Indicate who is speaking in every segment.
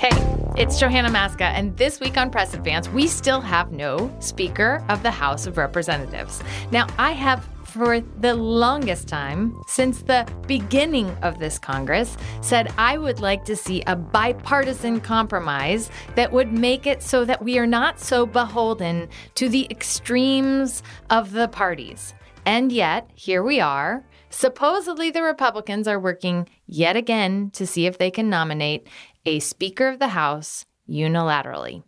Speaker 1: Hey, it's Johanna Maska, and this week on Press Advance, we still have no Speaker of the House of Representatives. Now, I have for the longest time, since the beginning of this Congress, said I would like to see a bipartisan compromise that would make it so that we are not so beholden to the extremes of the parties. And yet, here we are. Supposedly, the Republicans are working yet again to see if they can nominate a Speaker of the House unilaterally.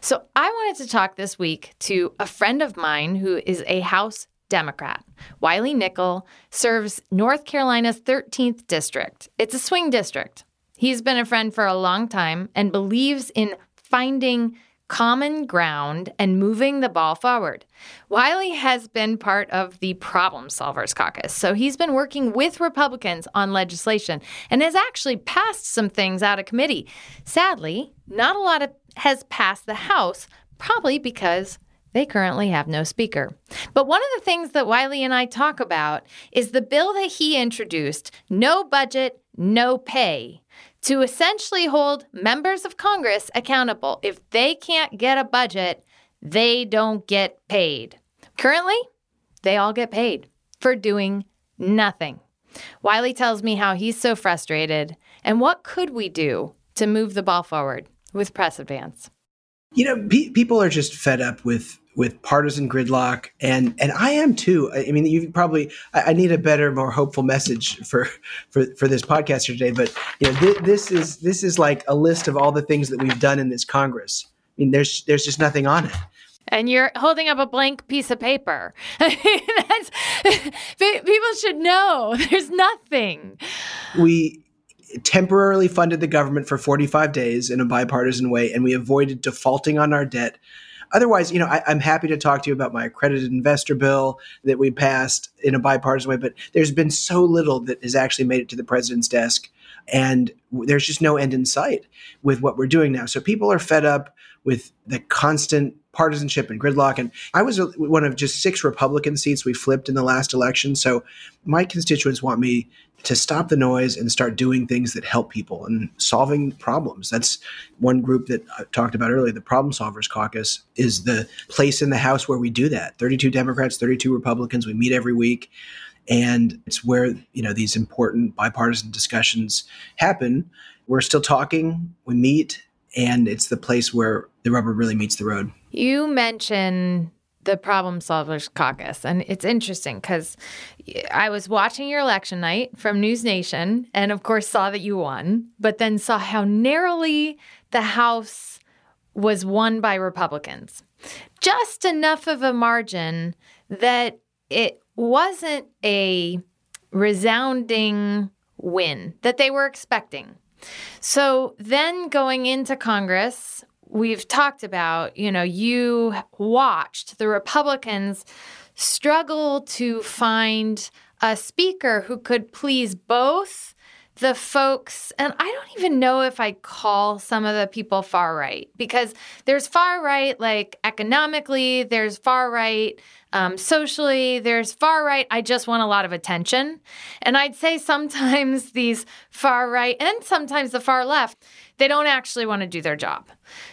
Speaker 1: So, I wanted to talk this week to a friend of mine who is a House Democrat. Wiley Nickel serves North Carolina's 13th district. It's a swing district. He's been a friend for a long time and believes in finding common ground and moving the ball forward. Wiley has been part of the Problem Solvers Caucus, so he's been working with Republicans on legislation and has actually passed some things out of committee. Sadly, not a lot of, has passed the House, probably because they currently have no speaker. But one of the things that Wiley and I talk about is the bill that he introduced no budget, no pay to essentially hold members of Congress accountable. If they can't get a budget, they don't get paid. Currently, they all get paid for doing nothing. Wiley tells me how he's so frustrated and what could we do to move the ball forward with Press Advance.
Speaker 2: You know, pe- people are just fed up with with partisan gridlock and and I am too. I mean, you probably I, I, need a better, more hopeful message for for for this podcast today. But you know, th- this is this is like a list of all the things that we've done in this Congress. I mean, there's there's just nothing on it.
Speaker 1: And you're holding up a blank piece of paper. That's, people should know there's nothing.
Speaker 2: We temporarily funded the government for 45 days in a bipartisan way, and we avoided defaulting on our debt Otherwise, you know, I, am happy to talk to you about my accredited investor bill that we passed in a bipartisan way, but there's been so little that has actually made it to the president's desk. And there's just no end in sight with what we're doing now. So people are fed up with the constant partisanship and gridlock. And I was one of just six Republican seats we flipped in the last election. So my constituents want me to stop the noise and start doing things that help people and solving problems. That's one group that I talked about earlier. The Problem Solvers Caucus is the place in the House where we do that. 32 Democrats, 32 Republicans. We meet every week. And it's where, you know, these important bipartisan discussions happen. We're still talking, we meet, and it's the place where the rubber really meets the road.
Speaker 1: You mentioned the Problem Solvers Caucus, and it's interesting because I was watching your election night from News Nation, and of course saw that you won, but then saw how narrowly the House was won by Republicans. Just enough of a margin that it wasn't a resounding win that they were expecting. So then going into Congress, we've talked about, you know, you watched the Republicans struggle to find a speaker who could please both the folks, and I don't even know if I call some of the people far right because there's far right, like economically, there's far right um, socially, there's far right. I just want a lot of attention. And I'd say sometimes these far right and sometimes the far left, they don't actually want to do their job.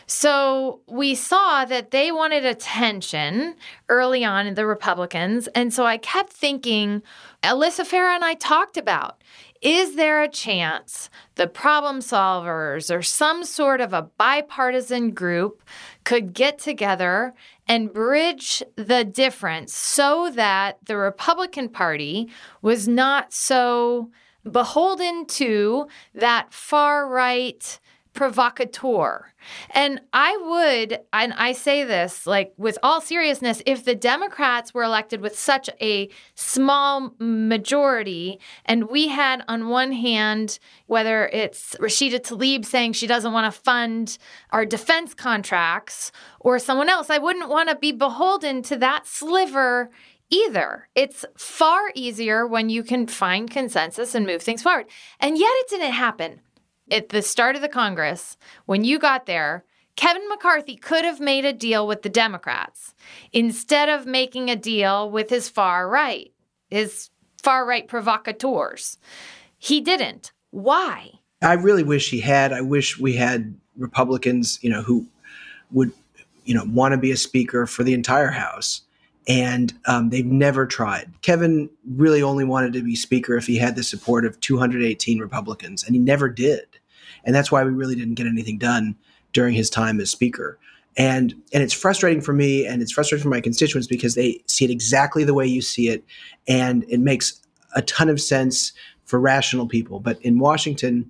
Speaker 1: So we saw that they wanted attention early on in the Republicans. And so I kept thinking, Alyssa Farah and I talked about is there a chance the problem solvers or some sort of a bipartisan group could get together and bridge the difference so that the Republican Party was not so beholden to that far right provocateur. And I would, and I say this like with all seriousness, if the Democrats were elected with such a small majority, and we had on one hand, whether it's Rashida Tlaib saying she doesn't want to fund our defense contracts or someone else, I wouldn't want to be beholden to that sliver either. It's far easier when you can find consensus and move things forward. And yet it didn't happen at the start of the Congress, when you got there, Kevin McCarthy could have made a deal with the Democrats instead of making a deal with his far right, his far right provocateurs. He didn't. Why?
Speaker 2: I really wish he had. I wish we had Republicans, you know, who would, you know, want to be a speaker for the entire House. And um, they've never tried. Kevin really only wanted to be speaker if he had the support of 218 Republicans, and he never did. And that's why we really didn't get anything done during his time as speaker. And and it's frustrating for me and it's frustrating for my constituents because they see it exactly the way you see it. And it makes a ton of sense for rational people. But in Washington,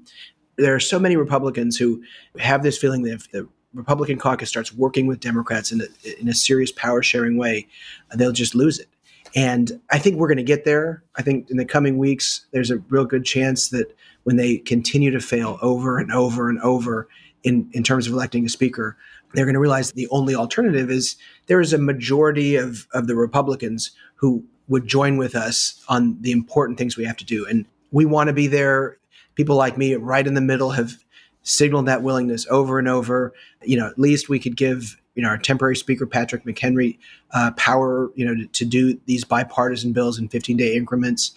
Speaker 2: there are so many Republicans who have this feeling that if the Republican caucus starts working with Democrats in a, in a serious power sharing way, they'll just lose it. And I think we're going to get there. I think in the coming weeks, there's a real good chance that when they continue to fail over and over and over in, in terms of electing a speaker, they're going to realize the only alternative is there is a majority of, of the Republicans who would join with us on the important things we have to do. And we want to be there. People like me, right in the middle, have signaled that willingness over and over. You know, at least we could give you know our temporary speaker Patrick McHenry uh, power, you know, to, to, do these bipartisan bills in 15 day increments.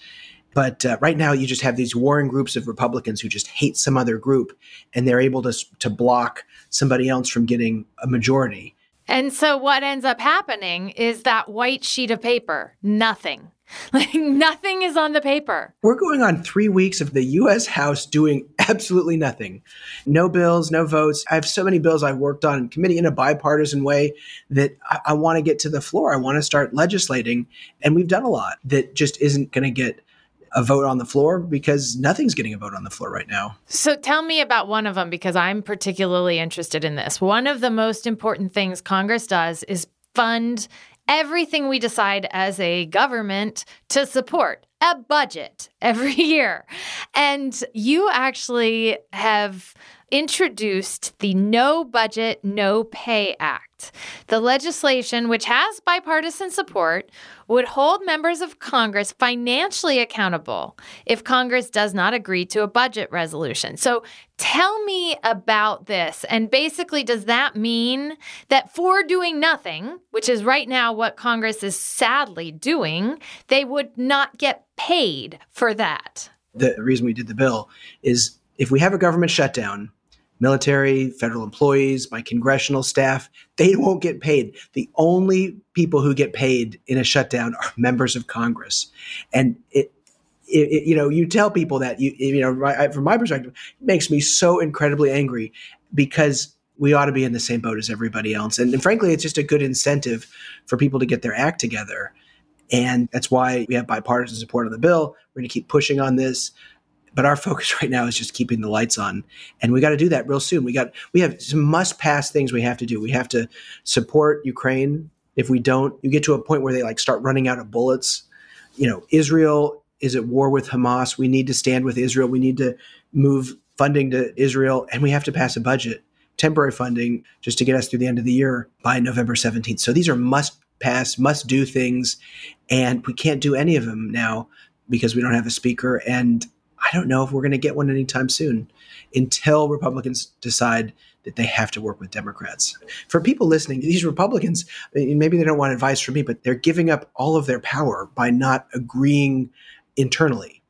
Speaker 2: But uh, right now, you just have these warring groups of Republicans who just hate some other group, and they're able to to block somebody else from getting a majority.
Speaker 1: And so, what ends up happening is that white sheet of paper, nothing. Like nothing is on the paper.
Speaker 2: We're going on three weeks of the U.S. House doing absolutely nothing. No bills, no votes. I have so many bills I've worked on in committee in a bipartisan way that I, I want to get to the floor. I want to start legislating. And we've done a lot that just isn't going to get a vote on the floor because nothing's getting a vote on the floor right now.
Speaker 1: So tell me about one of them because I'm particularly interested in this. One of the most important things Congress does is fund everything we decide as a government to support a budget every year. And you actually have introduced the No Budget, No Pay Act. The legislation, which has bipartisan support, would hold members of Congress financially accountable if Congress does not agree to a budget resolution. So tell me about this. And basically, does that mean that for doing nothing, which is right now what Congress is sadly doing, they would not get paid for that?
Speaker 2: The reason we did the bill is if we have a government shutdown, military, federal employees, my congressional staff, they won't get paid. The only people who get paid in a shutdown are members of Congress. And it, it, you know, you tell people that you, you know, right, from my perspective, it makes me so incredibly angry because we ought to be in the same boat as everybody else. And, and frankly, it's just a good incentive for people to get their act together. And that's why we have bipartisan support on the bill. We're going to keep pushing on this but our focus right now is just keeping the lights on and we got to do that real soon. We got we have some must pass things we have to do. We have to support ukraine. If we don't you get to a point where they like start running out of bullets. You know israel is at war with hamas. We need to stand with israel. We need to move funding to israel and we have to pass a budget temporary funding just to get us through the end of the year by november 17th so these are must pass must do things and we can't do any of them now because we don't have a speaker and I don't know if we're going to get one anytime soon until Republicans decide that they have to work with Democrats. For people listening, these Republicans, maybe they don't want advice from me, but they're giving up all of their power by not agreeing internally.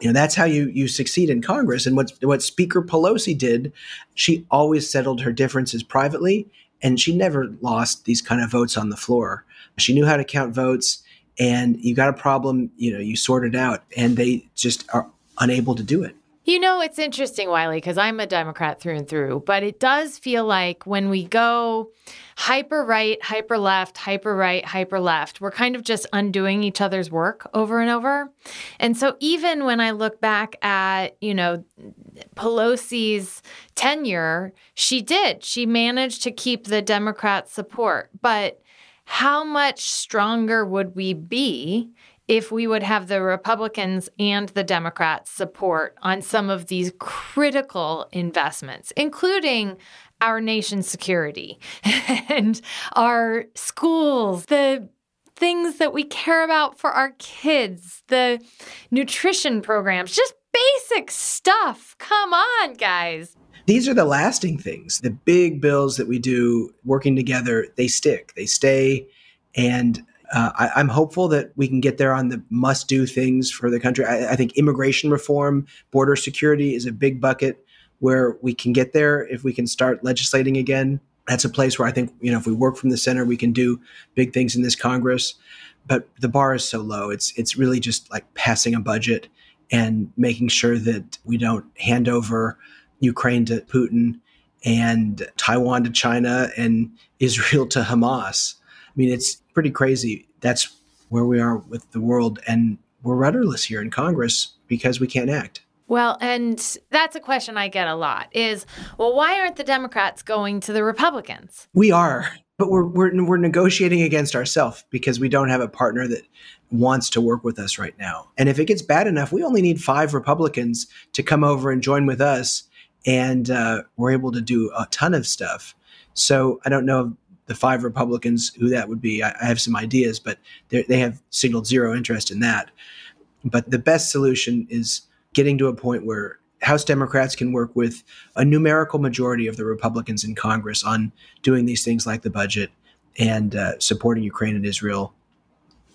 Speaker 2: You know, that's how you you succeed in Congress. And what what Speaker Pelosi did, she always settled her differences privately, and she never lost these kind of votes on the floor. She knew how to count votes and you got a problem, you know, you sort it out, and they just are unable to do it.
Speaker 1: You know, it's interesting, Wiley, because I'm a Democrat through and through, but it does feel like when we go hyper right, hyper left, hyper right, hyper left, we're kind of just undoing each other's work over and over. And so even when I look back at, you know, Pelosi's tenure, she did. She managed to keep the Democrats' support. But how much stronger would we be if we would have the Republicans and the Democrats support on some of these critical investments, including our nation's security and our schools, the things that we care about for our kids, the nutrition programs, just basic stuff. Come on, guys.
Speaker 2: These are the lasting things. The big bills that we do working together, they stick, they stay. And uh, I, am hopeful that we can get there on the must do things for the country. I, I, think immigration reform, border security is a big bucket. where we can get there if we can start legislating again. That's a place where I think, you know, if we work from the center, we can do big things in this Congress. But the bar is so low. It's it's really just like passing a budget and making sure that we don't hand over Ukraine to Putin and Taiwan to China and Israel to Hamas. I mean, it's pretty crazy. That's where we are with the world. And we're rudderless here in Congress because we can't act.
Speaker 1: Well, and that's a question I get a lot is, well, why aren't the Democrats going to the Republicans?
Speaker 2: We are, but we're, we're, we're negotiating against ourselves because we don't have a partner that wants to work with us right now. And if it gets bad enough, we only need five Republicans to come over and join with us. And uh, we're able to do a ton of stuff. So I don't know the five Republicans who that would be. I, I have some ideas, but they have signaled zero interest in that. But the best solution is getting to a point where House Democrats can work with a numerical majority of the Republicans in Congress on doing these things like the budget and uh, supporting Ukraine and Israel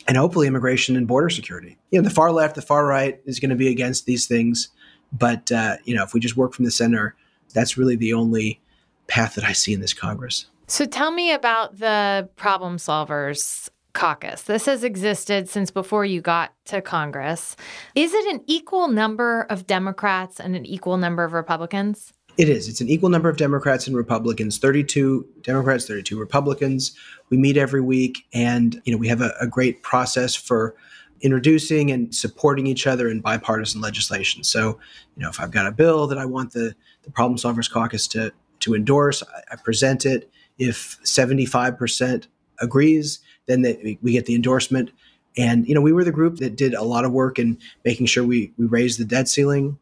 Speaker 2: and hopefully immigration and border security. You know, the far left, the far right is going to be against these things, but uh, you know, if we just work from the center, that's really the only path that I see in this Congress.
Speaker 1: So tell me about the problem solvers caucus. This has existed since before you got to Congress. Is it an equal number of Democrats and an equal number of Republicans?
Speaker 2: It is. It's an equal number of Democrats and Republicans. Thirty-two Democrats, thirty-two Republicans. We meet every week, and you know we have a, a great process for introducing and supporting each other in bipartisan legislation. So, you know, if I've got a bill that I want the the Problem Solvers Caucus to to endorse, I, I present it. If seventy-five percent agrees, then we get the endorsement. And you know, we were the group that did a lot of work in making sure we we raised the debt ceiling.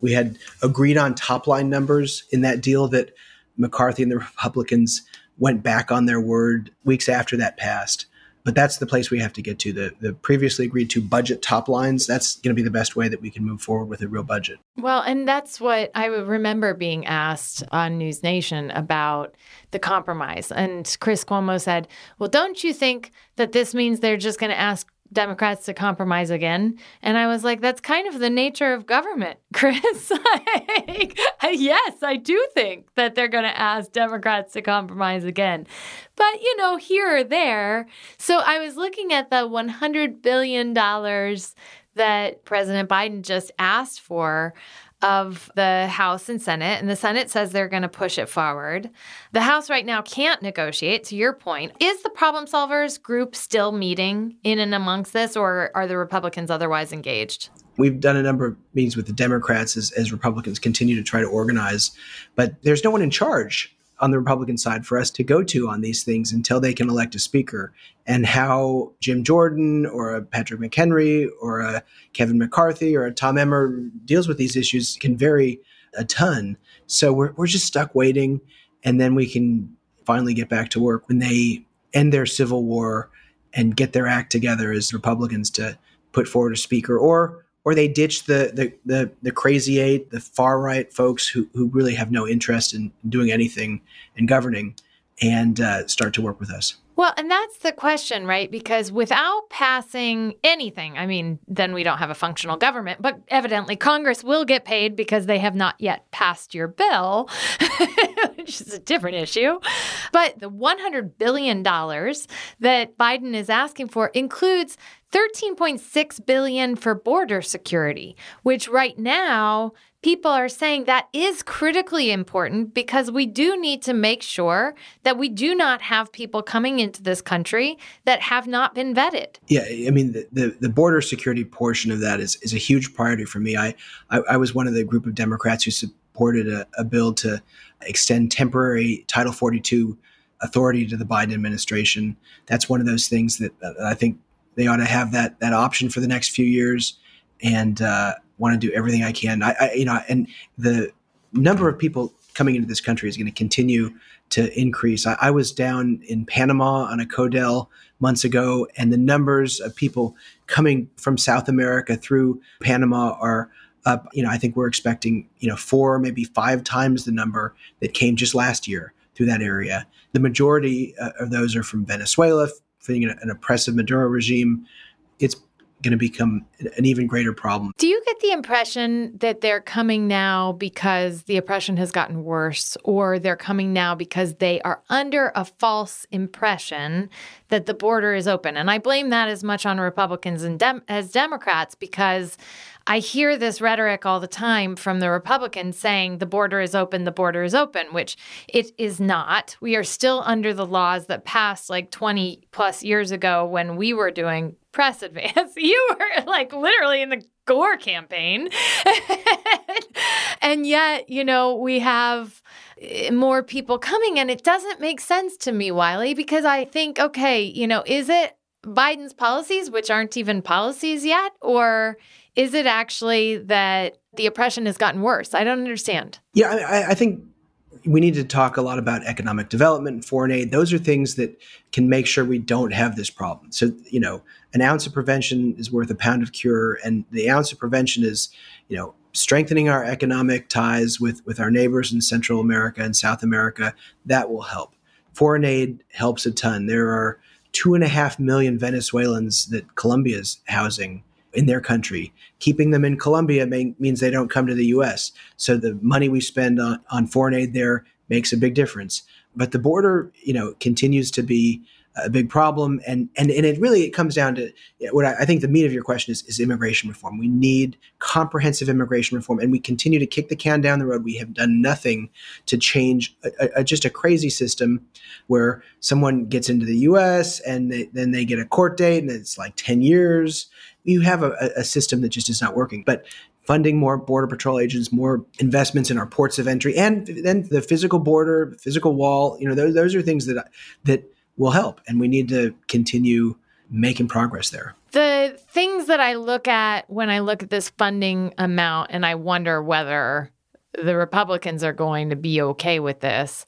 Speaker 2: We had agreed on top line numbers in that deal that McCarthy and the Republicans went back on their word weeks after that passed. But that's the place we have to get to. The the previously agreed to budget top lines. That's going to be the best way that we can move forward with a real budget.
Speaker 1: Well, and that's what I remember being asked on News Nation about the compromise. And Chris Cuomo said, "Well, don't you think that this means they're just going to ask Democrats to compromise again. And I was like, that's kind of the nature of government, Chris. like, yes, I do think that they're going to ask Democrats to compromise again. But, you know, here or there. So I was looking at the $100 billion that President Biden just asked for of the House and Senate, and the Senate says they're going to push it forward. The House right now can't negotiate, to your point. Is the problem solvers group still meeting in and amongst this, or are the Republicans otherwise engaged?
Speaker 2: We've done a number of meetings with the Democrats as, as Republicans continue to try to organize, but there's no one in charge on the Republican side for us to go to on these things until they can elect a speaker. And how Jim Jordan or a Patrick McHenry or a Kevin McCarthy or a Tom Emmer deals with these issues can vary a ton. So we're, we're just stuck waiting. And then we can finally get back to work when they end their civil war and get their act together as Republicans to put forward a speaker or or they ditch the, the the the, crazy eight, the far right folks who who really have no interest in doing anything in governing, and uh, start to work with us.
Speaker 1: Well, and that's the question, right? Because without passing anything, I mean, then we don't have a functional government. But evidently, Congress will get paid because they have not yet passed your bill, which is a different issue. But the $100 billion that Biden is asking for includes 13.6 billion for border security, which right now people are saying that is critically important because we do need to make sure that we do not have people coming into this country that have not been vetted.
Speaker 2: Yeah, I mean the the, the border security portion of that is is a huge priority for me. I I, I was one of the group of Democrats who supported a, a bill to extend temporary Title 42 authority to the Biden administration. That's one of those things that, I think they ought to have that that option for the next few years, and uh, want to do everything I can. I, I, you know, and the number of people coming into this country is going to continue to increase. I, I, was down in Panama on a CODEL months ago, and the numbers of people coming from South America through Panama are up. You know, I think we're expecting you know four, maybe five times the number that came just last year through that area. The majority uh, of those are from Venezuela, an, an oppressive Maduro regime. It's going to become an even greater problem.
Speaker 1: Do you get the impression that they're coming now because the oppression has gotten worse, or they're coming now because they are under a false impression that the border is open? And I blame that as much on Republicans and dem- as Democrats because I hear this rhetoric all the time from the Republicans saying the border is open, the border is open, which it is not. We are still under the laws that passed like 20 plus years ago when we were doing press advance. You were like literally in the Gore campaign. and yet, you know, we have eh, more people coming and it doesn't make sense to me, Wiley, because I think, okay, you know, is it Biden's policies, which aren't even policies yet, or is it actually that the oppression has gotten worse? I don't understand.
Speaker 2: Yeah, I, I think we need to talk a lot about economic development and foreign aid. Those are things that can make sure we don't have this problem. So, you know, an ounce of prevention is worth a pound of cure, and the ounce of prevention is, you know, strengthening our economic ties with with our neighbors in Central America and South America. That will help. Foreign aid helps a ton. There are two and a half million Venezuelans that Colombia's housing in their country. Keeping them in Colombia means they don't come to the US. So the money we spend on, on foreign aid there makes a big difference. But the border, you know, continues to be a big problem. And, and, and it really it comes down to what I, I, think the meat of your question is, is immigration reform. We need comprehensive immigration reform, and we continue to kick the can down the road. We have done nothing to change a, a, just a crazy system where someone gets into the U.S. and they, then they get a court date, and it's like 10 years you have a, a system that just is not working. But funding more border patrol agents, more investments in our ports of entry, and then the physical border, physical wall. You know, those, those are things that that will help, and we need to continue making progress there.
Speaker 1: The things that I look at when I look at this funding amount, and I wonder whether the Republicans are going to be okay with this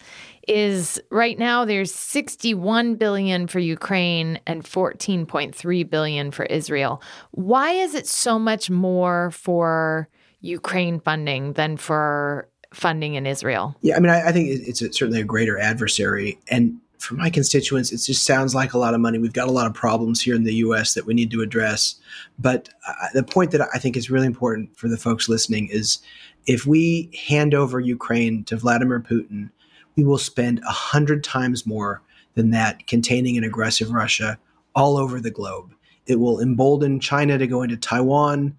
Speaker 1: is right now there's 61 billion for Ukraine and 14.3 billion for Israel. Why is it so much more for Ukraine funding than for funding in Israel?
Speaker 2: Yeah, I mean, I, I think it's a, certainly a greater adversary. And for my constituents, it just sounds like a lot of money. We've got a lot of problems here in the US that we need to address. But uh, the point that I think is really important for the folks listening is if we hand over Ukraine to Vladimir Putin, we will spend a hundred times more than that containing an aggressive Russia all over the globe. It will embolden China to go into Taiwan.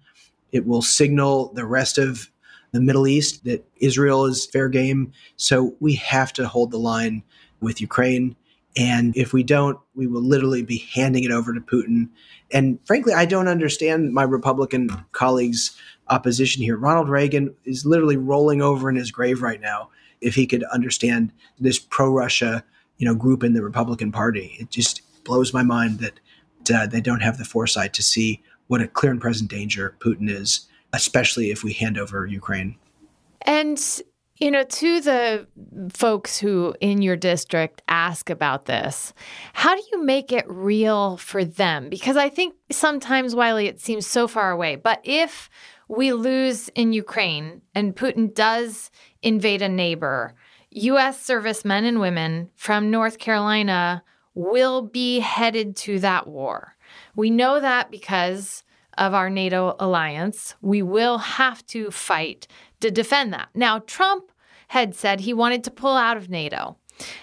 Speaker 2: It will signal the rest of the Middle East that Israel is fair game. So we have to hold the line with Ukraine. And if we don't, we will literally be handing it over to Putin. And frankly, I don't understand my Republican colleagues' opposition here. Ronald Reagan is literally rolling over in his grave right now if he could understand this pro-Russia, you know, group in the Republican Party. It just blows my mind that uh, they don't have the foresight to see what a clear and present danger Putin is, especially if we hand over Ukraine.
Speaker 1: And you know, to the folks who in your district ask about this, how do you make it real for them? Because I think sometimes, Wiley, it seems so far away. But if we lose in Ukraine and Putin does invade a neighbor, U.S. servicemen and women from North Carolina will be headed to that war. We know that because of our NATO alliance. We will have to fight to defend that. Now, Trump had said he wanted to pull out of NATO.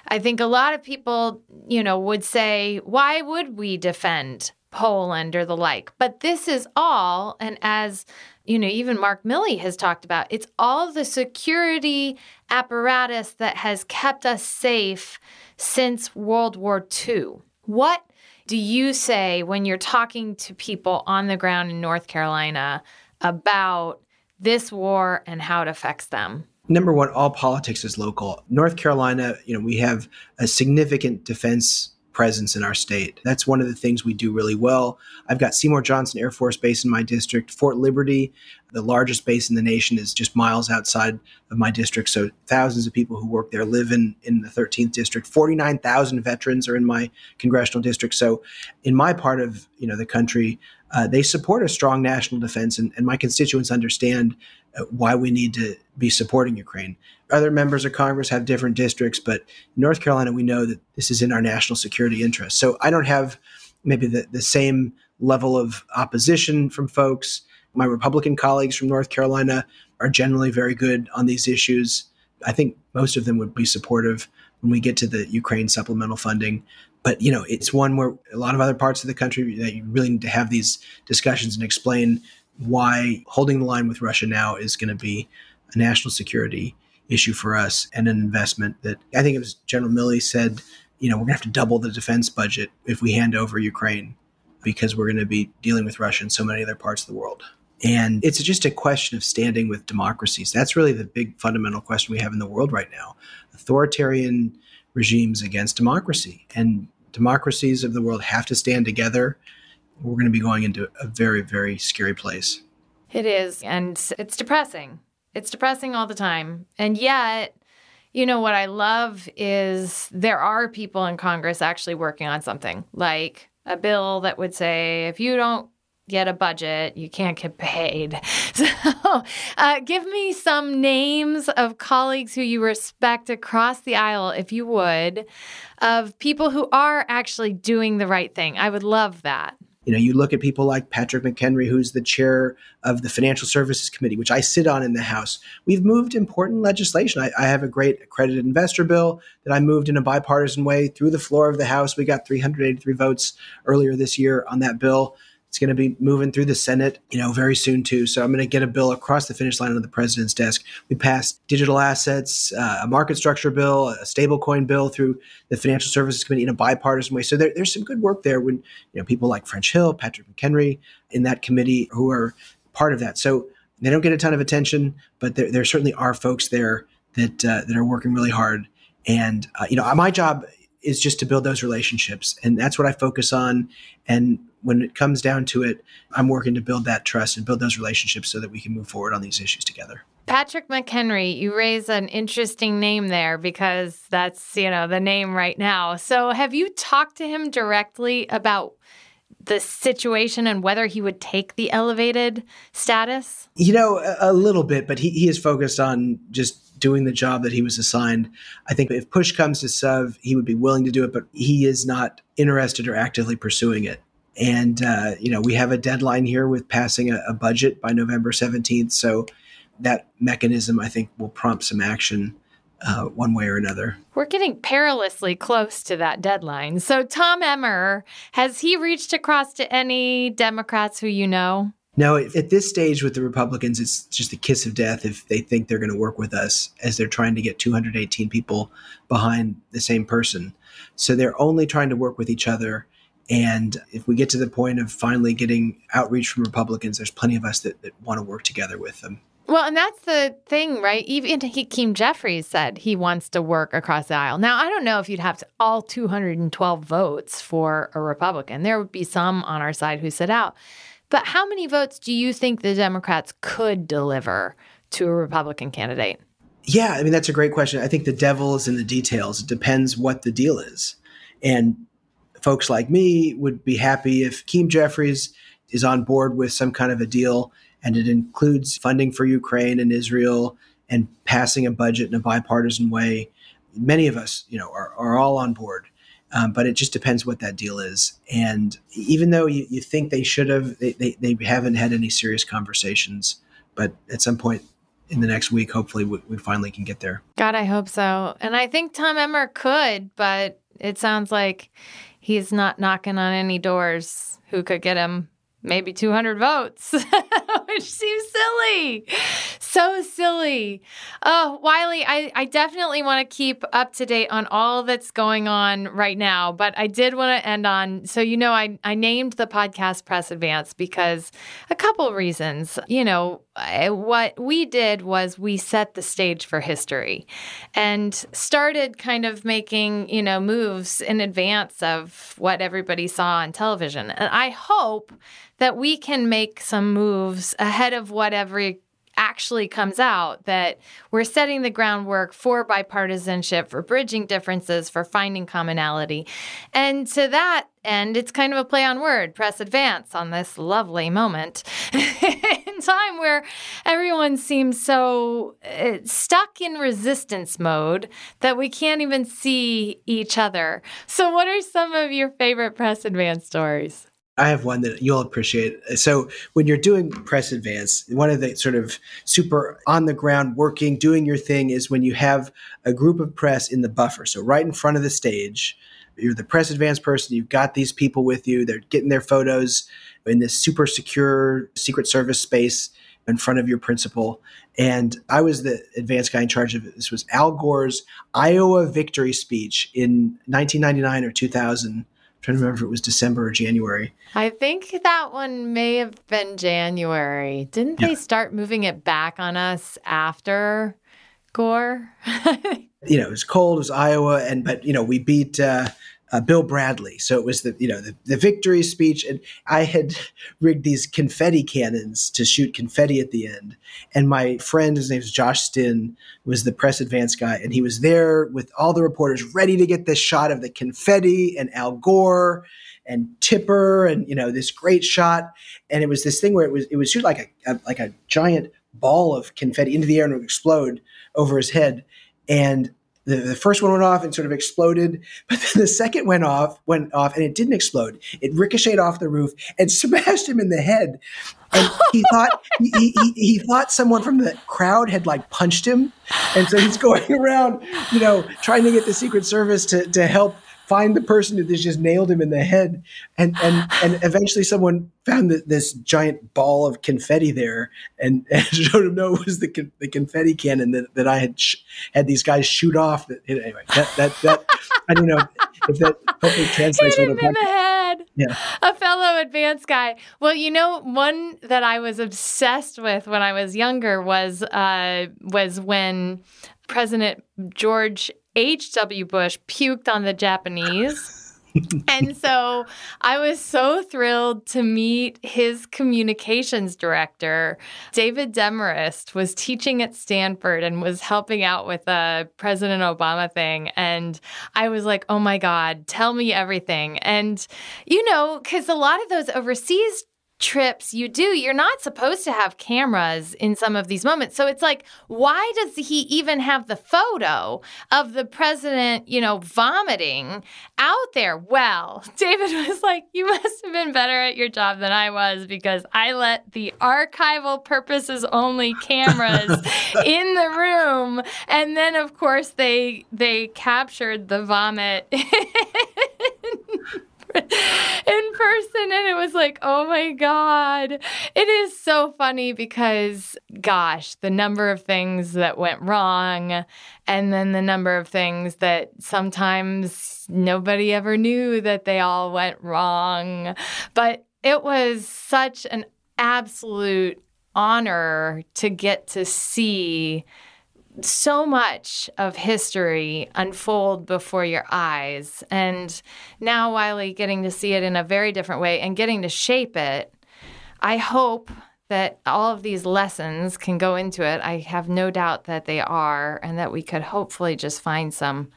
Speaker 1: I think a lot of people, you know, would say, why would we defend Poland or the like? But this is all, and as you know, even Mark Milley has talked about, it's all the security apparatus that has kept us safe since World War II. What do you say when you're talking to people on the ground in North Carolina about this war and how it affects them?
Speaker 2: Number one, all politics is local. North Carolina, you know, we have a significant defense presence in our state. That's one of the things we do really well. I've got Seymour Johnson Air Force Base in my district. Fort Liberty, the largest base in the nation, is just miles outside of my district. So thousands of people who work there live in, in the 13th district. 49,000 veterans are in my congressional district. So in my part of you know the country, uh, they support a strong national defense, and, and my constituents understand uh, why we need to be supporting Ukraine. Other members of Congress have different districts, but North Carolina, we know that this is in our national security interest. So I don't have maybe the, the same level of opposition from folks. My Republican colleagues from North Carolina are generally very good on these issues. I think most of them would be supportive when we get to the Ukraine supplemental funding. But you know, it's one where a lot of other parts of the country that you really need to have these discussions and explain why holding the line with Russia now is going to be a national security issue for us and an investment that I think it was General Milley said, you know, we're going to have to double the defense budget if we hand over Ukraine because we're going to be dealing with Russia in so many other parts of the world. And it's just a question of standing with democracies. That's really the big fundamental question we have in the world right now. Authoritarian regimes against democracy. And democracies of the world have to stand together. We're going to be going into a very, very scary place.
Speaker 1: It is. And it's depressing. It's depressing all the time. And yet, you know, what I love is there are people in Congress actually working on something like a bill that would say if you don't get a budget, you can't get paid. So, uh, give me some names of colleagues who you respect across the aisle, if you would, of people who are actually doing the right thing. I would love that.
Speaker 2: You know, you look at people like Patrick McHenry, who's the chair of the Financial Services Committee, which I sit on in the House. We've moved important legislation. I, I, have a great accredited investor bill that I moved in a bipartisan way through the floor of the House. We got 383 votes earlier this year on that bill. It's going to be moving through the Senate, you know, very soon too. So I'm going to get a bill across the finish line on the president's desk. We passed digital assets, uh, a market structure bill, a stablecoin bill through the Financial Services Committee in a bipartisan way. So there, there's some good work there when you know people like French Hill, Patrick McHenry in that committee who are part of that. So they don't get a ton of attention, but there, there certainly are folks there that uh, that are working really hard. And uh, you know, my job is just to build those relationships, and that's what I focus on. And when it comes down to it, I'm working to build that trust and build those relationships so that we can move forward on these issues together.
Speaker 1: Patrick McHenry, you raise an interesting name there because that's, you know, the name right now. So have you talked to him directly about the situation and whether he would take the elevated status?
Speaker 2: You know, a, a little bit, but he, he is focused on just doing the job that he was assigned. I think if push comes to shove, he would be willing to do it, but he is not interested or actively pursuing it. And, uh, you know, we have a deadline here with passing a, a budget by November 17th. So that mechanism, I think, will prompt some action uh, one way or another.
Speaker 1: We're getting perilously close to that deadline. So, Tom Emmer, has he reached across to any Democrats who you know?
Speaker 2: No, at this stage with the Republicans, it's just a kiss of death if they think they're going to work with us as they're trying to get 218 people behind the same person. So they're only trying to work with each other and if we get to the point of finally getting outreach from Republicans, there's plenty of us that, that want to work together with them.
Speaker 1: Well, and that's the thing, right? Even Hakeem Jeffries said he wants to work across the aisle. Now, I don't know if you'd have to, all 212 votes for a Republican. There would be some on our side who sit out. But how many votes do you think the Democrats could deliver to a Republican candidate?
Speaker 2: Yeah, I mean, that's a great question. I think the devil is in the details. It depends what the deal is. And folks like me would be happy if Keem Jeffries is on board with some kind of a deal and it includes funding for Ukraine and Israel and passing a budget in a bipartisan way. Many of us, you know, are, are all on board. Um, but it just depends what that deal is. And even though you, you think they should have, they, they, they, haven't had any serious conversations. But at some point in the next week, hopefully, we, we finally can get there.
Speaker 1: God, I hope so. And I think Tom Emmer could, but it sounds like he's not knocking on any doors who could get him maybe 200 votes, which seems silly. So silly. Oh, Wiley, I, I definitely want to keep up to date on all that's going on right now, but I did want to end on so you know, I, I named the podcast Press Advance because a couple reasons. You know, what we did was we set the stage for history and started kind of making, you know, moves in advance of what everybody saw on television. And I hope that we can make some moves ahead of what every actually comes out that we're setting the groundwork for bipartisanship, for bridging differences, for finding commonality. And to that end, it's kind of a play on word, press advance on this lovely moment in time where everyone seems so uh, stuck in resistance mode that we can't even see each other. So, what are some of your favorite press advance stories?
Speaker 2: I have one that you'll appreciate. So, when you're doing press advance, one of the sort of super on the ground working, doing your thing is when you have a group of press in the buffer. So, right in front of the stage, you're the press advance person, you've got these people with you, they're getting their photos in this super secure Secret Service space in front of your principal. And I was the advance guy in charge of it. This was Al Gore's Iowa victory speech in 1999 or 2000 trying to remember if it was December or January.
Speaker 1: I think that one may have been January. Didn't yeah. they start moving it back on us after Gore?
Speaker 2: you know, it was cold, it was Iowa, and but you know, we beat uh, uh, Bill Bradley. So it was the you know the, the victory speech, and I had rigged these confetti cannons to shoot confetti at the end. And my friend, his name is Josh Stinn, was the press advance guy, and he was there with all the reporters ready to get this shot of the confetti and Al Gore and Tipper, and you know this great shot. And it was this thing where it was it was shoot like a, a like a giant ball of confetti into the air and it would explode over his head. And the, the first one went off and sort of exploded, but then the second went off, went off, and it didn't explode. It ricocheted off the roof and smashed him in the head. And he thought he, he, he, thought someone from the crowd had like punched him, and so he's going around, you know, trying to get the Secret Service to to help find the person who just nailed him in the head. And and and eventually someone found the, this giant ball of confetti there and, and showed him no, it was the the confetti cannon that, that I had sh- had these guys shoot off. That anyway, that that that I don't know if that hopefully translates
Speaker 1: Hit him in the head. Yeah, a fellow advanced guy. Well, you know, one that I was obsessed with when I was younger was uh, was when President George H.W. Bush puked on the Japanese. and so I was so thrilled to meet his communications director. David Demarest was teaching at Stanford and was helping out with a President Obama thing. And I was like, oh my God, tell me everything. And, you know, because a lot of those overseas trips you do, you're not supposed to have cameras in some of these moments. So it's like, why does he even have the photo of the president, you know, vomiting out there? Well, David was like, you must have been better at your job than I was because I let the archival purposes only cameras in the room. And then of course they they captured the vomit in person and it was like oh my god. It is so funny because gosh the number of things that went wrong and then the number of things that sometimes nobody ever knew that they all went wrong. But it was such an absolute honor to get to see so much of history unfold before your eyes. And now, Wiley, getting to see it in a very different way and getting to shape it, I hope that all of these lessons can go into it. I have no doubt that they are, and that we could hopefully just find some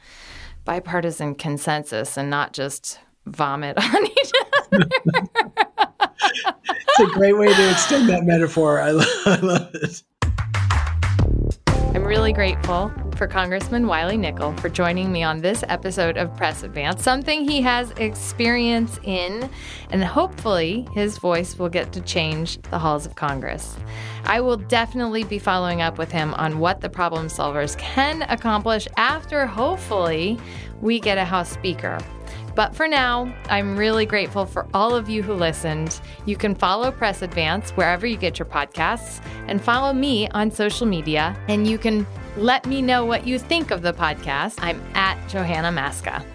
Speaker 1: bipartisan consensus and not just vomit on each other.
Speaker 2: it's a great way to extend that metaphor. I, lo- I love it.
Speaker 1: Really grateful for Congressman Wiley Nickel for joining me on this episode of Press Advance, something he has experience in, and hopefully his voice will get to change the halls of Congress. I will definitely be following up with him on what the problem solvers can accomplish after, hopefully, we get a House Speaker. But for now, I'm really grateful for all of you who listened. You can follow Press Advance wherever you get your podcasts and follow me on social media. And you can let me know what you think of the podcast. I'm at Johanna Maska.